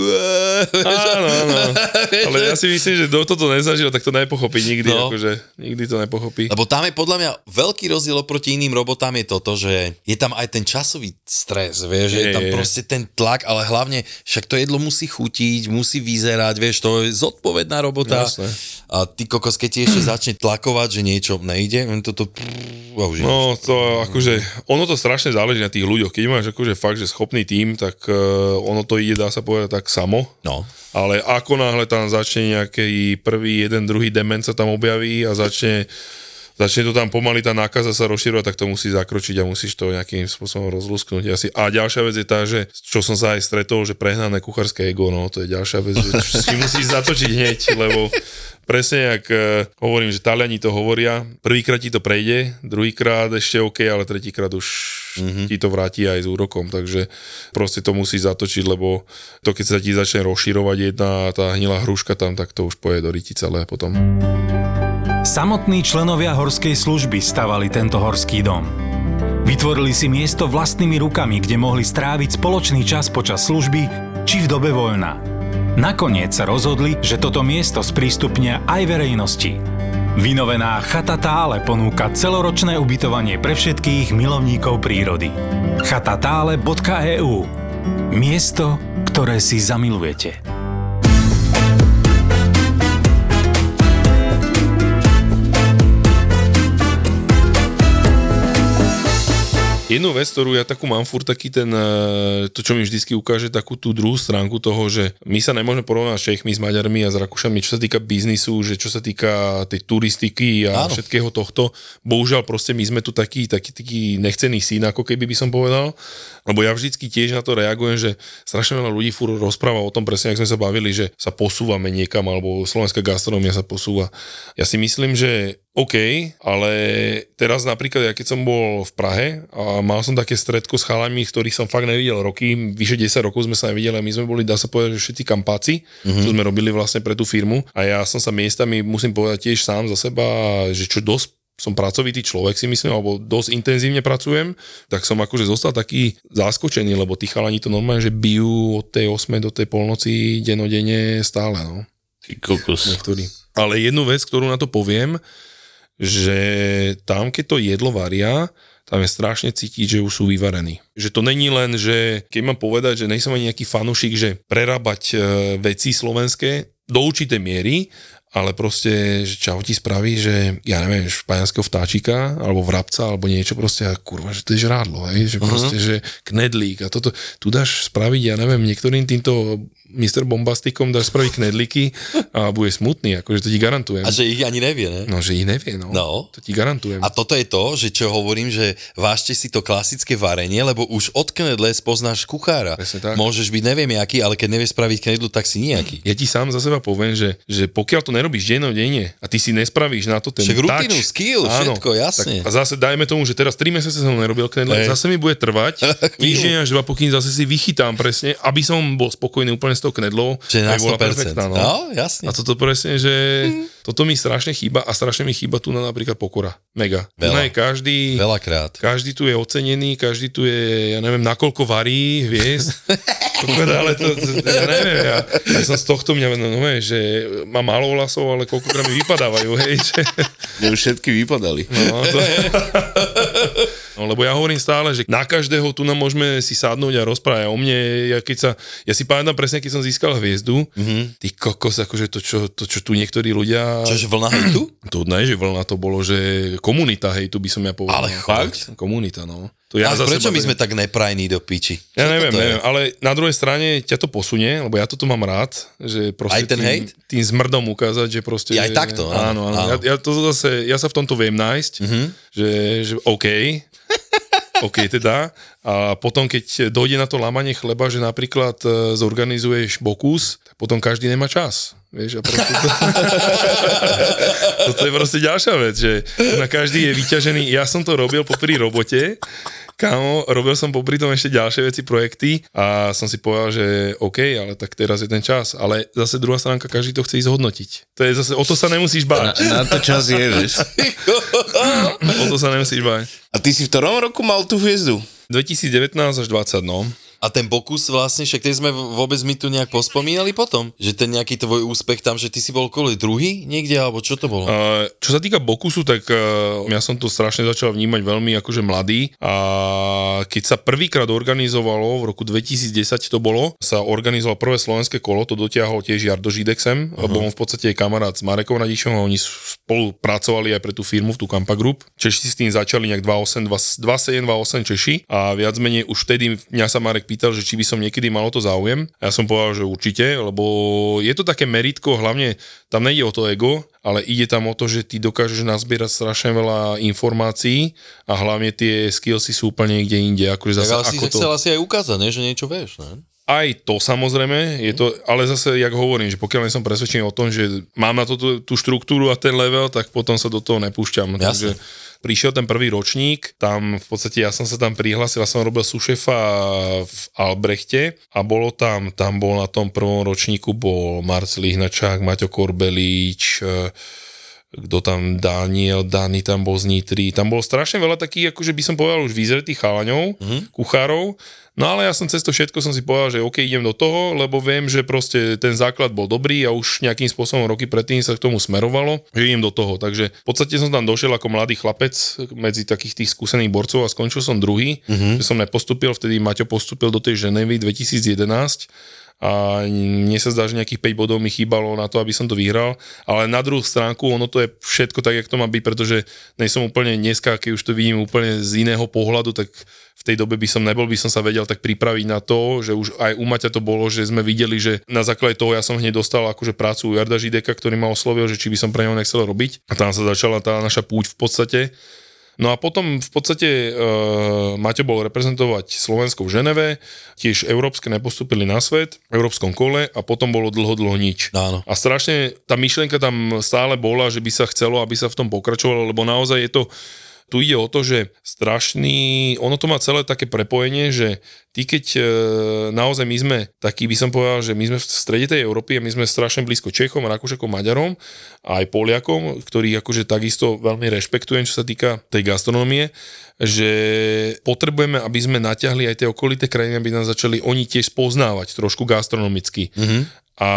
Speaker 2: Áno, áno. Ale ja si myslím, že kto toto nezažil, tak to nepochopí nikdy,
Speaker 3: No.
Speaker 2: akože nikdy to nepochopí.
Speaker 3: Lebo tam je podľa mňa veľký rozdiel oproti iným robotám je toto, že je tam aj ten časový stres, vieš, že je
Speaker 2: Je,
Speaker 3: tam
Speaker 2: je.
Speaker 3: proste ten tlak, ale hlavne však to jedlo musí chutiť, musí vyzerať, vieš, to je zodpovedná robota.
Speaker 2: Jasné.
Speaker 3: A ty kokos, keď ti ešte začne tlakovať, že niečo nejde, len toto... A už no.
Speaker 2: To akože, ono to strašne záleží na tých ľuďoch. Keď máš akože fakt, že schopný tím, tak uh, ono to ide, dá sa povedať, tak samo.
Speaker 3: no.
Speaker 2: Ale ako náhle tam začne nejaký prvý, jeden, druhý dement sa tam objaví a začne, začne to tam pomaly tá nákaza sa rozširovať, tak to musí zakročiť a musíš to nejakým spôsobom rozlusknúť. Asi. A ďalšia vec je tá, že čo som sa aj stretol, že prehnané kuchárske ego, no to je ďalšia vec, že s tým musíš zatočiť hneď, lebo presne jak e, hovorím, že Taliani to hovoria, prvýkrát ti to prejde, druhýkrát ešte OK, ale tretíkrát už mm-hmm. ti to vráti aj s úrokom, takže proste to musí zatočiť, lebo to keď sa ti začne rozširovať jedna tá hnilá hruška tam, tak to už pôjde do ryti celé potom.
Speaker 6: Samotní členovia horskej služby stavali tento horský dom. Vytvorili si miesto vlastnými rukami, kde mohli stráviť spoločný čas počas služby či v dobe voľna. Nakoniec sa rozhodli, že toto miesto sprístupnia aj verejnosti. Vynovená Chata Tále ponúka celoročné ubytovanie pre všetkých milovníkov prírody. chatatále.eu Miesto, ktoré si zamilujete.
Speaker 2: Jednu vec, ktorú ja takú mám furt taký ten, eh, to čo mi vždycky ukáže takú tú druhú stránku toho, že my sa nemôžeme porovnať s Čechmi, s Maďarmi a s Rakúšami, čo sa týka biznisu, že čo sa týka tej turistiky a Áno. všetkého tohto. Bohužiaľ proste my sme tu taký, taký, taký nechcený syn, ako keby by som povedal. Lebo ja vždycky tiež na to reagujem, že strašne veľa ľudí furt rozpráva o tom presne, ak sme sa bavili, že sa posúvame niekam, alebo slovenská gastronomia sa posúva. Ja si myslím, že OK, ale teraz napríklad, ja keď som bol v Prahe a mal som také stredko s chalami, ktorých som fakt nevidel roky, vyše 10 rokov sme sa nevideli my sme boli, dá sa povedať, že všetci kampáci, mm-hmm. čo sme robili vlastne pre tú firmu a ja som sa miestami, musím povedať tiež sám za seba, že čo dosť som pracovitý človek si myslím, alebo dosť intenzívne pracujem, tak som akože zostal taký zaskočený, lebo tí chalani to normálne, že bijú od tej 8 do tej polnoci denodene stále, no.
Speaker 4: Ty kokos.
Speaker 2: Niektorí. Ale jednu vec, ktorú na to poviem, že tam, keď to jedlo varia, tam je strašne cítiť, že už sú vyvarení. Že to není len, že keď mám povedať, že nejsem ani nejaký fanušik, že prerábať e, veci slovenské do určitej miery, ale proste, že čo ti spraví, že ja neviem, španielského vtáčika, alebo vrabca, alebo niečo proste, a kurva, že to je žrádlo, hej? že proste, uh-huh. že knedlík a toto, tu dáš spraviť, ja neviem, niektorým týmto Mr. Bombastikom dáš spraviť knedlíky a bude smutný, akože to ti garantujem.
Speaker 3: A že ich ani nevie, ne?
Speaker 2: No, že ich nevie, no.
Speaker 3: no.
Speaker 2: To ti garantujem.
Speaker 3: A toto je to, že čo hovorím, že vážte si to klasické varenie, lebo už od knedle spoznáš kuchára. Môžeš byť neviem jaký, ale keď nevieš spraviť knedlu, tak si nejaký.
Speaker 2: Ja ti sám za seba poviem, že, že pokiaľ to nerobíš denne a ty si nespravíš na to ten
Speaker 3: Však rutinu,
Speaker 2: touch,
Speaker 3: skill, všetko, jasne.
Speaker 2: Tak, a zase dajme tomu, že teraz 3 mesiace som nerobil knedle,
Speaker 3: Hej.
Speaker 2: zase mi bude trvať, týždeň až dva, pokým zase si vychytám presne, aby som bol spokojný úplne s tou knedlou.
Speaker 3: Že na
Speaker 2: aby bola
Speaker 3: 100%.
Speaker 2: perfektná, no.
Speaker 3: no, jasne.
Speaker 2: A toto presne, že toto mi strašne chýba a strašne mi chýba tu na napríklad pokora. Mega.
Speaker 3: Veľa.
Speaker 2: na je každý,
Speaker 3: Veľakrát.
Speaker 2: každý tu je ocenený, každý tu je, ja neviem, nakoľko varí, hviezd. Kokos, ale to, to, to, ja neviem, ja, ja som z tohto mňa, no, no, že mám málo vlasov, ale koľkokrát mi vypadávajú, hej, že,
Speaker 4: Mne všetky vypadali.
Speaker 2: no, to, no, lebo ja hovorím stále, že na každého tu nám môžeme si sadnúť a rozprávať o mne, ja keď sa, ja si pamätám presne, keď som získal hviezdu, mm-hmm. ty kokos, akože to čo, to, čo tu niektorí ľudia...
Speaker 3: Čože vlna hejtu?
Speaker 2: To ne, že vlna to bolo, že komunita, hej, tu by som ja povedal.
Speaker 3: Ale fakt?
Speaker 2: Komunita, no. To ja
Speaker 3: Ale prečo my sme tak neprajní do piči?
Speaker 2: Ja
Speaker 3: Čo
Speaker 2: neviem,
Speaker 3: toto je?
Speaker 2: neviem, ale na druhej strane ťa to posunie, lebo ja toto mám rád, že proste
Speaker 3: Aj ten
Speaker 2: tým, tým zmrdom ukázať, že proste...
Speaker 3: Ja aj takto, áno,
Speaker 2: áno, áno.
Speaker 3: áno.
Speaker 2: Ja, ja, to zase, ja sa v tomto viem nájsť, mm-hmm. že, že OK, OK teda. A potom, keď dojde na to lámanie chleba, že napríklad e, zorganizuješ bokus, potom každý nemá čas. Vieš, a proste to... Toto je proste ďalšia vec, že na každý je vyťažený. Ja som to robil popri robote, Kámo, robil som popri tom ešte ďalšie veci, projekty a som si povedal, že OK, ale tak teraz je ten čas. Ale zase druhá stránka, každý to chce ísť zhodnotiť. To je zase, o to sa nemusíš
Speaker 4: Na,
Speaker 2: báť.
Speaker 4: na to čas je, vieš.
Speaker 2: O to sa nemusíš báť.
Speaker 4: A ty si v ktorom roku mal tú hviezdu?
Speaker 2: 2019 až 20, no.
Speaker 3: A ten pokus vlastne, však ten sme vôbec my tu nejak pospomínali potom, že ten nejaký tvoj úspech tam, že ty si bol kvôli druhý niekde, alebo čo to bolo?
Speaker 2: Uh, čo sa týka Bokusu, tak uh, ja som to strašne začal vnímať veľmi akože mladý a keď sa prvýkrát organizovalo, v roku 2010 to bolo, sa organizovalo prvé slovenské kolo, to dotiahol tiež Jardo Židek sem, uh-huh. lebo on v podstate je kamarát s Marekom Radišom a oni spolu pracovali aj pre tú firmu v tú Kampa Group. Češi s tým začali nejak 28, 27, 28 Češi a viac menej už vtedy mňa sa Marek pýtal, že či by som niekedy mal o to záujem. A ja som povedal, že určite, lebo je to také meritko, hlavne tam nejde o to ego, ale ide tam o to, že ty dokážeš nazbierať strašne veľa informácií a hlavne tie skillsy sú úplne niekde inde. Akože
Speaker 3: tak
Speaker 2: zase,
Speaker 3: ale si
Speaker 2: ako
Speaker 3: sa
Speaker 2: to...
Speaker 3: chcel asi aj ukázať, ne? že niečo vieš, ne?
Speaker 2: Aj to samozrejme, je to, ale zase, jak hovorím, že pokiaľ nie som presvedčený o tom, že mám na to tú, tú štruktúru a ten level, tak potom sa do toho nepúšťam.
Speaker 3: Jasne.
Speaker 2: Takže prišiel ten prvý ročník, tam v podstate ja som sa tam prihlásil, ja som robil sušefa v Albrechte a bolo tam, tam bol na tom prvom ročníku bol Marcel Ihnačák, Maťo Korbelíč, eh, kto tam, Daniel, Dani tam bol z Nitry, tam bolo strašne veľa takých, akože by som povedal už vyzretých chalaňov, mm-hmm. kuchárov, no ale ja som cez to všetko som si povedal, že OK, idem do toho, lebo viem, že proste ten základ bol dobrý a už nejakým spôsobom roky predtým sa k tomu smerovalo, že idem do toho, takže v podstate som tam došiel ako mladý chlapec medzi takých tých skúsených borcov a skončil som druhý, mm-hmm. že som nepostupil, vtedy Maťo postupil do tej Ženevy 2011 a mne sa zdá, že nejakých 5 bodov mi chýbalo na to, aby som to vyhral, ale na druhú stránku ono to je všetko tak, jak to má byť, pretože nejsom úplne dneska, keď už to vidím úplne z iného pohľadu, tak v tej dobe by som nebol, by som sa vedel tak pripraviť na to, že už aj u Maťa to bolo, že sme videli, že na základe toho ja som hneď dostal akože prácu u Jarda Žideka, ktorý ma oslovil, že či by som pre neho nechcel robiť. A tam sa začala tá naša púť v podstate. No a potom v podstate uh, Maťo bol reprezentovať Slovensko v Ženeve, tiež európske nepostupili na svet, v európskom kole a potom bolo dlho, dlho nič.
Speaker 3: Áno.
Speaker 2: A strašne tá myšlienka tam stále bola, že by sa chcelo, aby sa v tom pokračovalo, lebo naozaj je to tu ide o to, že strašný, ono to má celé také prepojenie, že ty keď e, naozaj my sme takí, by som povedal, že my sme v strede tej Európy a my sme strašne blízko Čechom, Rakúšakom, Maďarom a aj Poliakom, ktorých akože takisto veľmi rešpektujem, čo sa týka tej gastronomie, že potrebujeme, aby sme natiahli aj tie okolité krajiny, aby nás začali oni tiež poznávať trošku gastronomicky. Mm-hmm. A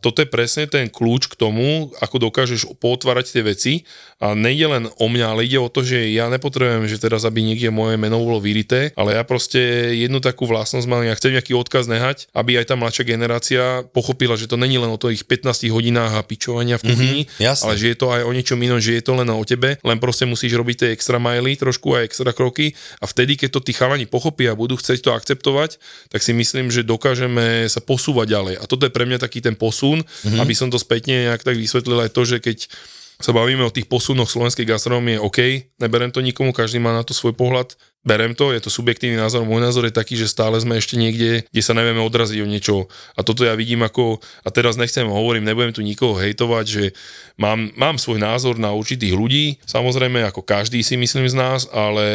Speaker 2: toto je presne ten kľúč k tomu, ako dokážeš potvárať tie veci. A nejde len o mňa, ale ide o to, že ja nepotrebujem, že teraz, aby niekde moje meno bolo vyrité, ale ja proste jednu takú vlastnosť mám, ja chcem nejaký odkaz nehať, aby aj tá mladšia generácia pochopila, že to není len o tých 15 hodinách a pičovania v kuchyni,
Speaker 3: jasné.
Speaker 2: ale že je to aj o niečom inom, že je to len o tebe, len proste musíš robiť tie extra maily, trošku aj extra kroky a vtedy, keď to tí chalani pochopia a budú chcieť to akceptovať, tak si myslím, že dokážeme sa posúvať ďalej. A toto je pre mňa taký ten posun, mm-hmm. aby som to spätne nejak tak vysvetlil aj to, že keď sa bavíme o tých posunoch slovenskej gastronomie, OK, neberem to nikomu, každý má na to svoj pohľad, berem to, je to subjektívny názor, môj názor je taký, že stále sme ešte niekde, kde sa nevieme odraziť o niečo. A toto ja vidím ako, a teraz nechcem, hovorím, nebudem tu nikoho hejtovať, že mám, mám svoj názor na určitých ľudí, samozrejme ako každý si myslím z nás, ale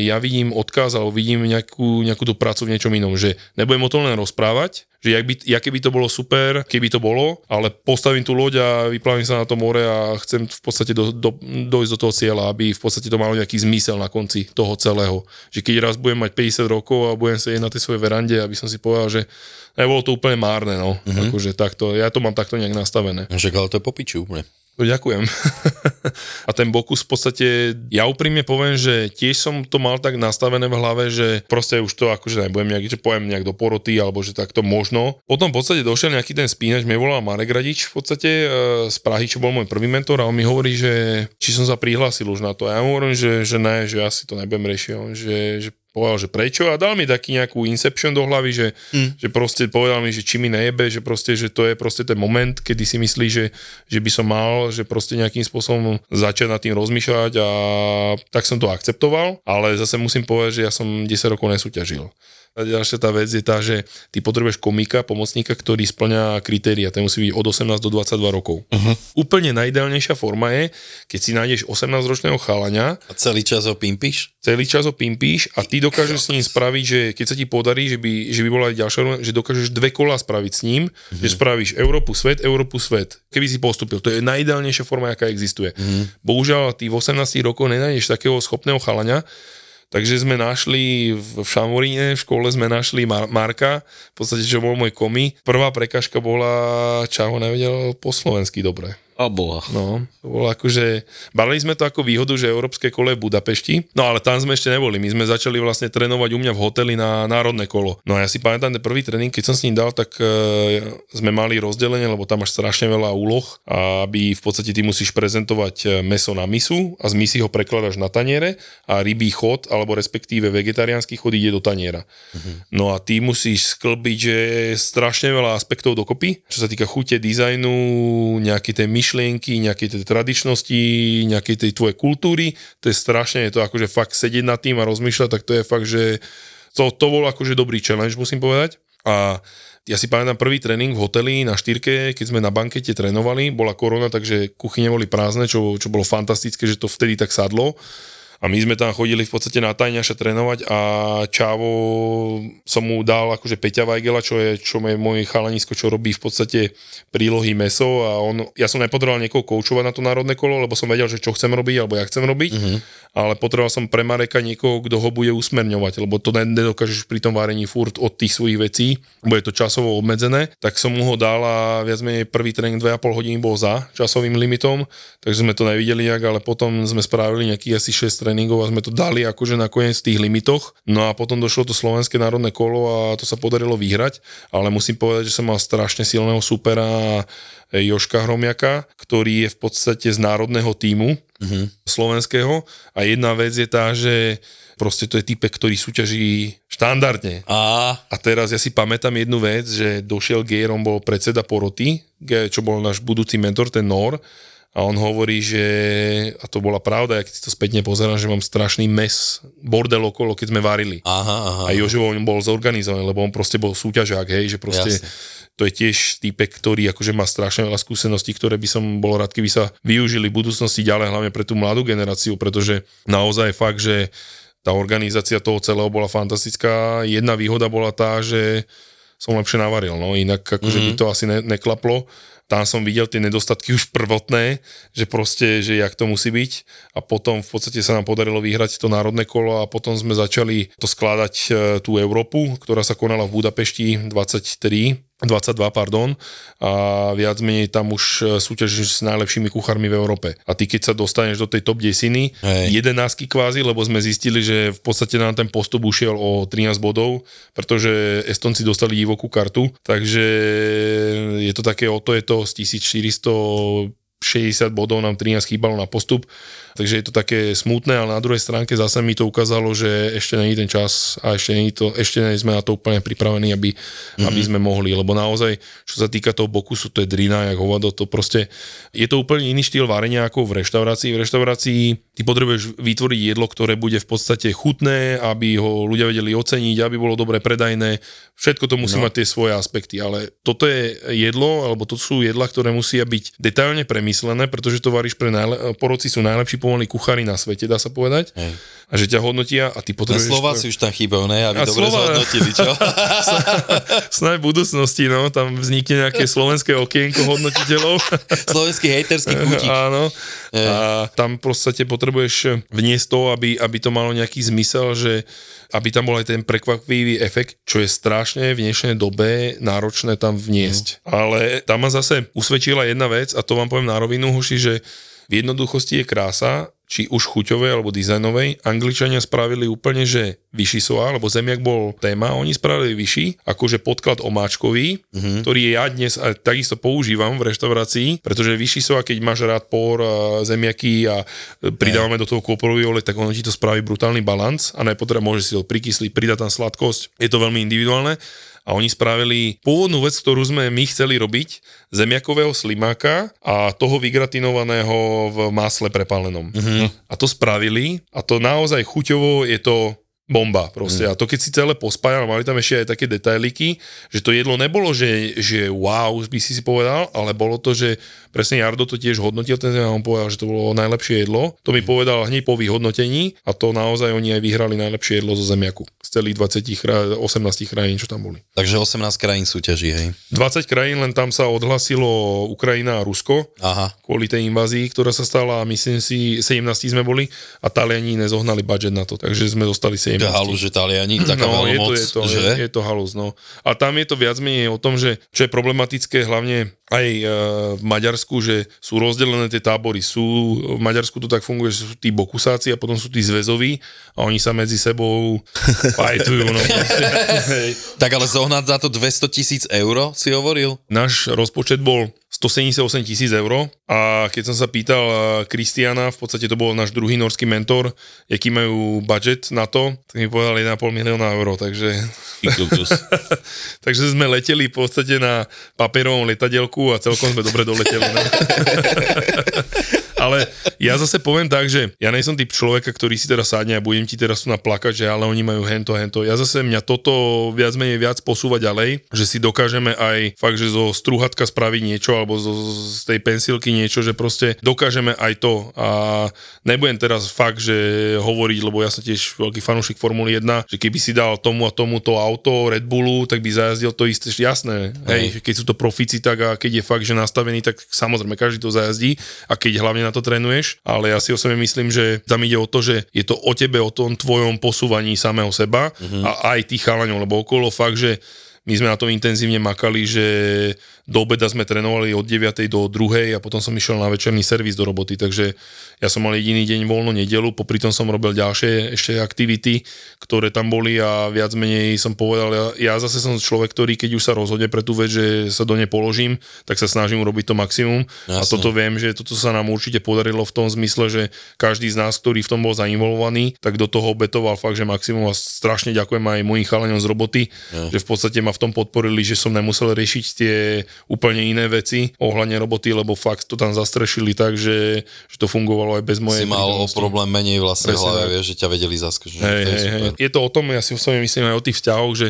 Speaker 2: ja vidím odkaz, alebo vidím nejakú, nejakú tú prácu v niečom inom, že nebudem o tom len rozprávať, že jak by, jak keby to bolo super, keby to bolo, ale postavím tú loď a vyplavím sa na to more a chcem v podstate do, do, dojsť do toho cieľa, aby v podstate to malo nejaký zmysel na konci toho celého že keď raz budem mať 50 rokov a budem sedieť na tej svojej verande, aby som si povedal, že nebolo to úplne márne, no. Mm-hmm. Akože takto, ja to mám takto nejak nastavené.
Speaker 3: Však ale to je popiču úplne.
Speaker 2: No, ďakujem. a ten Bokus v podstate, ja úprimne poviem, že tiež som to mal tak nastavené v hlave, že proste už to akože nebudem nejak, že poviem nejak do poroty, alebo že takto možno. Potom v podstate došiel nejaký ten spínač, mne volal Marek Radič v podstate e, z Prahy, čo bol môj prvý mentor a on mi hovorí, že či som sa prihlásil už na to. A ja mu hovorím, že, že ne, že ja si to nebudem riešiť. Že, že povedal, že prečo a dal mi taký nejakú inception do hlavy, že, mm. že proste povedal mi, že či mi nejebe, že proste, že to je proste ten moment, kedy si myslí, že, že by som mal, že proste nejakým spôsobom začať nad tým rozmýšľať a tak som to akceptoval, ale zase musím povedať, že ja som 10 rokov nesúťažil. A ďalšia tá vec je tá, že ty potrebuješ komika, pomocníka, ktorý splňa kritéria. Ten musí byť od 18 do 22 rokov. Uh-huh. Úplne najideálnejšia forma je, keď si nájdeš 18-ročného chalania.
Speaker 3: A celý čas ho pimpíš?
Speaker 2: Celý čas ho pimpíš a ty dokážeš s ním spraviť, že keď sa ti podarí, že by, že by bola aj ďalšia že dokážeš dve kola spraviť s ním, uh-huh. že spravíš Európu, svet, Európu, svet. Keby si postupil. To je najideálnejšia forma, aká existuje. Uh-huh. Bohužiaľ, ty v 18 rokoch nenájdeš takého schopného chalania, Takže sme našli v Šamoríne, v škole sme našli Mar- Marka, v podstate, čo bol môj komi. Prvá prekažka bola, čo ho nevedel po slovensky dobre.
Speaker 4: A boha.
Speaker 2: No, to bolo akože, bali sme to ako výhodu, že európske kolo je v Budapešti, no ale tam sme ešte neboli, my sme začali vlastne trénovať u mňa v hoteli na národné kolo. No a ja si pamätám ten prvý tréning, keď som s ním dal, tak e, sme mali rozdelenie, lebo tam máš strašne veľa úloh, aby v podstate ty musíš prezentovať e, meso na misu a z misy ho prekladaš na taniere a rybí chod, alebo respektíve vegetariánsky chod ide do taniera. Uh-huh. No a ty musíš sklbiť, že strašne veľa aspektov dokopy, čo sa týka chute, dizajnu, nejaký ten myš myšlienky, nejakej tej tradičnosti, nejakej tej tvojej kultúry. To je strašne, je to akože fakt sedieť nad tým a rozmýšľať, tak to je fakt, že to, to bol akože dobrý challenge, musím povedať. A ja si pamätám prvý tréning v hoteli na štyrke, keď sme na bankete trénovali, bola korona, takže kuchyne boli prázdne, čo, čo bolo fantastické, že to vtedy tak sadlo. A my sme tam chodili v podstate na tajňaša trénovať a Čávo som mu dal akože Peťa Vajgela, čo je, čo je môj chalanisko, čo robí v podstate prílohy meso a on, ja som nepotreboval niekoho koučovať na to národné kolo, lebo som vedel, že čo chcem robiť alebo ja chcem robiť, mm-hmm. Ale potreboval som pre Mareka niekoho, kto ho bude usmerňovať, lebo to nedokážeš pri tom varení furt od tých svojich vecí, bude to časovo obmedzené, tak som mu ho dal a viac menej prvý tréning 2,5 hodiny bol za časovým limitom, takže sme to nevideli jak, ale potom sme spravili nejakých asi 6 tréningov a sme to dali akože nakoniec v tých limitoch. No a potom došlo to slovenské národné kolo a to sa podarilo vyhrať, ale musím povedať, že som mal strašne silného supera Joška Hromiaka, ktorý je v podstate z národného týmu mm-hmm. slovenského a jedna vec je tá, že proste to je typek, ktorý súťaží štandardne.
Speaker 3: A
Speaker 2: A teraz ja si pamätám jednu vec, že došiel Gejrom, bol predseda poroty, čo bol náš budúci mentor, ten Nor, a on hovorí, že, a to bola pravda, ja keď si to spätne pozerám, že mám strašný mes, bordel okolo, keď sme varili.
Speaker 3: aha, aha.
Speaker 2: A Jožo on bol zorganizovaný, lebo on proste bol súťažák, hej, že proste
Speaker 3: Jasne.
Speaker 2: To je tiež typek, ktorý akože má strašne veľa skúseností, ktoré by som bol rád, keby sa využili v budúcnosti ďalej, hlavne pre tú mladú generáciu, pretože naozaj fakt, že tá organizácia toho celého bola fantastická. Jedna výhoda bola tá, že som lepšie navaril, no inak akože mm-hmm. by to asi ne, neklaplo. Tam som videl tie nedostatky už prvotné, že proste, že jak to musí byť a potom v podstate sa nám podarilo vyhrať to národné kolo a potom sme začali to skladať e, tú Európu, ktorá sa konala v Budapešti 23 22, pardon, a viac menej tam už e, súťažíš s najlepšími kuchármi v Európe. A ty keď sa dostaneš do tej top desiny,
Speaker 3: Hej.
Speaker 2: 11 kvázi, lebo sme zistili, že v podstate nám ten postup ušiel o 13 bodov, pretože Estonci dostali divokú kartu, takže je to také, o to je to z 1400 60 bodov nám 13 chýbalo na postup, takže je to také smutné, ale na druhej stránke zase mi to ukázalo, že ešte není ten čas a ešte, není to, ešte nie sme na to úplne pripravení, aby, mm-hmm. aby sme mohli, lebo naozaj, čo sa týka toho bokusu, to je drina, jak hovado, to proste, je to úplne iný štýl varenia ako v reštaurácii. V reštaurácii ty potrebuješ vytvoriť jedlo, ktoré bude v podstate chutné, aby ho ľudia vedeli oceniť, aby bolo dobre predajné, všetko to musí no. mať tie svoje aspekty, ale toto je jedlo, alebo to sú jedla, ktoré musia byť detailne premyslené, pretože to varíš pre najle- poroci sú najlepší pomalí kuchári na svete, dá sa povedať.
Speaker 3: Hej.
Speaker 2: A že ťa hodnotia a ty potrebuješ...
Speaker 3: Slováci už tam chýbajú, ne? Aby
Speaker 2: A
Speaker 3: dobre
Speaker 2: Slová-
Speaker 3: zhodnotili, čo?
Speaker 2: Snaj v budúcnosti, no, tam vznikne nejaké slovenské okienko hodnotiteľov.
Speaker 3: Slovenský hejterský kútik.
Speaker 2: Áno. A tam v podstate potrebuješ vniesť to, aby, aby to malo nejaký zmysel, že aby tam bol aj ten prekvapivý efekt, čo je strašne v dnešnej dobe náročné tam vniesť. Ale tam ma zase usvedčila jedna vec, a to vám poviem na rovinu, hoši, že v jednoduchosti je krása, či už chuťovej alebo dizajnovej. Angličania spravili úplne, že vyšší soa, lebo zemiak bol téma, oni spravili vyšší, akože podklad omáčkový, mm-hmm. ktorý ja dnes takisto používam v reštaurácii, pretože vyšší soa, keď máš rád por, zemiaky a pridávame do toho kôporový olej, tak ono ti to spraví brutálny balans a najpotreba môže si to prikysliť, pridať tam sladkosť. Je to veľmi individuálne a oni spravili pôvodnú vec, ktorú sme my chceli robiť, zemiakového slimáka a toho vygratinovaného v masle prepálenom. Mm-hmm. A to spravili a to naozaj chuťovo je to bomba proste. Mm. A to keď si celé pospájal, mali tam ešte aj také detailiky, že to jedlo nebolo, že, že wow, by si si povedal, ale bolo to, že presne Jardo to tiež hodnotil, ten a on povedal, že to bolo najlepšie jedlo. To mi povedal hneď po vyhodnotení a to naozaj oni aj vyhrali najlepšie jedlo zo zemiaku. Z celých 20 chra- 18 krajín, čo tam boli.
Speaker 3: Takže 18 krajín súťaží, hej.
Speaker 2: 20 krajín, len tam sa odhlasilo Ukrajina a Rusko
Speaker 3: Aha.
Speaker 2: kvôli tej invázii, ktorá sa stala myslím si, 17 sme boli a Taliani nezohnali budget na to, takže sme dostali 17.
Speaker 3: To je halu, že Taliani, taká
Speaker 2: no, je to, je to,
Speaker 3: že?
Speaker 2: je, je to halus, no. A tam je to viac menej o tom, že čo je problematické hlavne aj e, v Maďarsku, že sú rozdelené tie tábory. Sú, v Maďarsku to tak funguje, že sú tí bokusáci a potom sú tí zväzoví a oni sa medzi sebou fajtujú. No.
Speaker 3: Tak ale zohnať za to 200 tisíc eur, si hovoril?
Speaker 2: Náš rozpočet bol 178 tisíc eur a keď som sa pýtal eh, Kristiana, v podstate to bol náš druhý norský mentor, aký majú budget na to, tak mi povedal 1,5 milióna eur, takže, takže sme leteli v podstate na papierovom letadielku a celkom sme dobre doleteli. No. ale ja zase poviem tak, že ja nejsem typ človeka, ktorý si teraz sadne a budem ti teraz tu naplakať, že ale oni majú hento, hento. Ja zase mňa toto viac menej viac posúva ďalej, že si dokážeme aj fakt, že zo struhatka spraviť niečo alebo zo, z tej pensilky niečo, že proste dokážeme aj to a nebudem teraz fakt, že hovoriť, lebo ja som tiež veľký fanúšik Formuly 1, že keby si dal tomu a tomu to auto Red Bullu, tak by zajazdil to isté, jasné. Hej, keď sú to profici, tak a keď je fakt, že nastavený, tak samozrejme každý to zajazdí a keď hlavne na to trénuješ, ale ja si osobne myslím, že tam ide o to, že je to o tebe, o tom tvojom posúvaní samého seba mm-hmm. a aj tých chalaňov, lebo okolo fakt, že my sme na to intenzívne makali, že do obeda sme trénovali od 9. do 2. a potom som išiel na večerný servis do roboty, takže ja som mal jediný deň voľno nedelu, popri tom som robil ďalšie ešte aktivity, ktoré tam boli a viac menej som povedal, ja, ja zase som človek, ktorý keď už sa rozhodne pre tú vec, že sa do nej položím, tak sa snažím urobiť to maximum Jasne. a toto viem, že toto sa nám určite podarilo v tom zmysle, že každý z nás, ktorý v tom bol zainvolovaný, tak do toho obetoval fakt, že maximum a strašne ďakujem aj mojim chalaňom z roboty, ja. že v podstate ma v tom podporili, že som nemusel riešiť tie úplne iné veci ohľadne roboty, lebo fakt to tam zastrešili tak, že, že to fungovalo aj bez mojej
Speaker 3: Si mal o problém menej vlastne v hlave, vieš, že ťa vedeli zaskočiť.
Speaker 2: Hej, hej, hej. Je to o tom, ja si osobne myslím aj o tých vzťahoch, že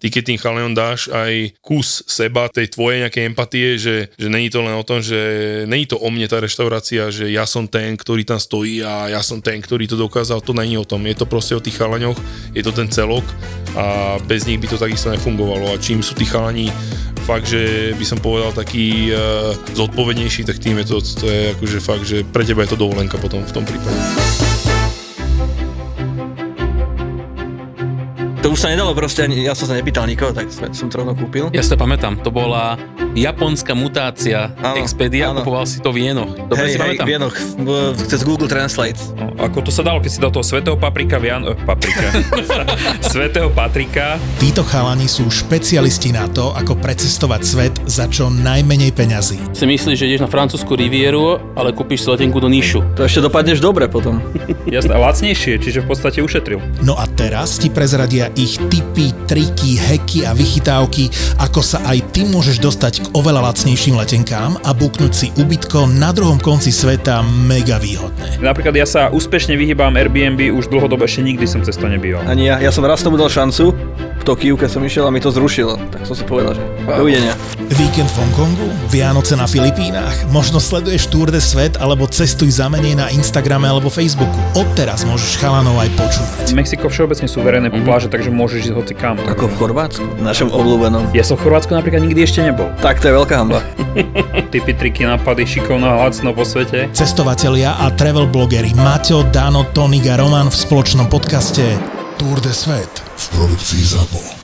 Speaker 2: ty keď tým chalenom dáš aj kus seba, tej tvojej nejakej empatie, že, že není to len o tom, že není to o mne tá reštaurácia, že ja som ten, ktorý tam stojí a ja som ten, ktorý to dokázal, to není o tom. Je to proste o tých chalaňoch, je to ten celok a bez nich by to takisto nefungovalo. A čím sú tí chalani fakt, že by som povedal taký uh, zodpovednejší, tak tým je to, to je akože fakt, že pre teba je to dovolenka potom v tom prípade.
Speaker 7: To už sa nedalo proste, ani, ja som sa nepýtal nikoho, tak som to rovno kúpil.
Speaker 8: Ja si to pamätám, to bola japonská mutácia áno, Expedia, áno. kupoval si to v Jenoch. Dobre
Speaker 7: hej,
Speaker 8: si
Speaker 7: hej,
Speaker 8: pamätám?
Speaker 7: v Jenoch, cez Google Translate.
Speaker 9: No, ako to sa dalo, keď si dal toho svetého paprika, Vian, eh, paprika, svetého Patrika.
Speaker 1: Títo chalani sú špecialisti na to, ako precestovať svet za čo najmenej peňazí.
Speaker 8: Si myslíš, že ideš na francúzsku rivieru, ale kúpiš si letenku do Níšu.
Speaker 7: To ešte dopadneš dobre potom.
Speaker 9: Jasné, lacnejšie, čiže v podstate ušetril.
Speaker 1: No a teraz ti prezradia ich tipy, triky, heky a vychytávky, ako sa aj ty môžeš dostať k oveľa lacnejším letenkám a buknúť si ubytko na druhom konci sveta mega výhodné.
Speaker 9: Napríklad ja sa úspešne vyhýbam Airbnb, už dlhodobo ešte nikdy som cez to nebýval.
Speaker 7: Ani ja, ja som raz tomu dal šancu, v Tokiu, keď som išiel a mi to zrušilo. Tak som si povedal, že dovidenia.
Speaker 1: Víkend v Hongkongu, Vianoce na Filipínach, možno sleduješ Tour de Svet alebo cestuj za menej na Instagrame alebo Facebooku. Odteraz môžeš chalanov aj počúvať.
Speaker 9: Mexiko všeobecne sú verejné mm-hmm. pláže, takže môžeš ísť hoci kam.
Speaker 7: Ako v Chorvátsku, našom obľúbenom.
Speaker 9: Ja som v Chorvátsku napríklad nikdy ešte nebol.
Speaker 7: Tak to je veľká hamba.
Speaker 9: Typy, triky, nápady, šikovná lacno po svete.
Speaker 1: Cestovatelia a travel blogery Maťo, Dano, Tonik a Roman v spoločnom podcaste Tour de Svet v produkcii ZAPO.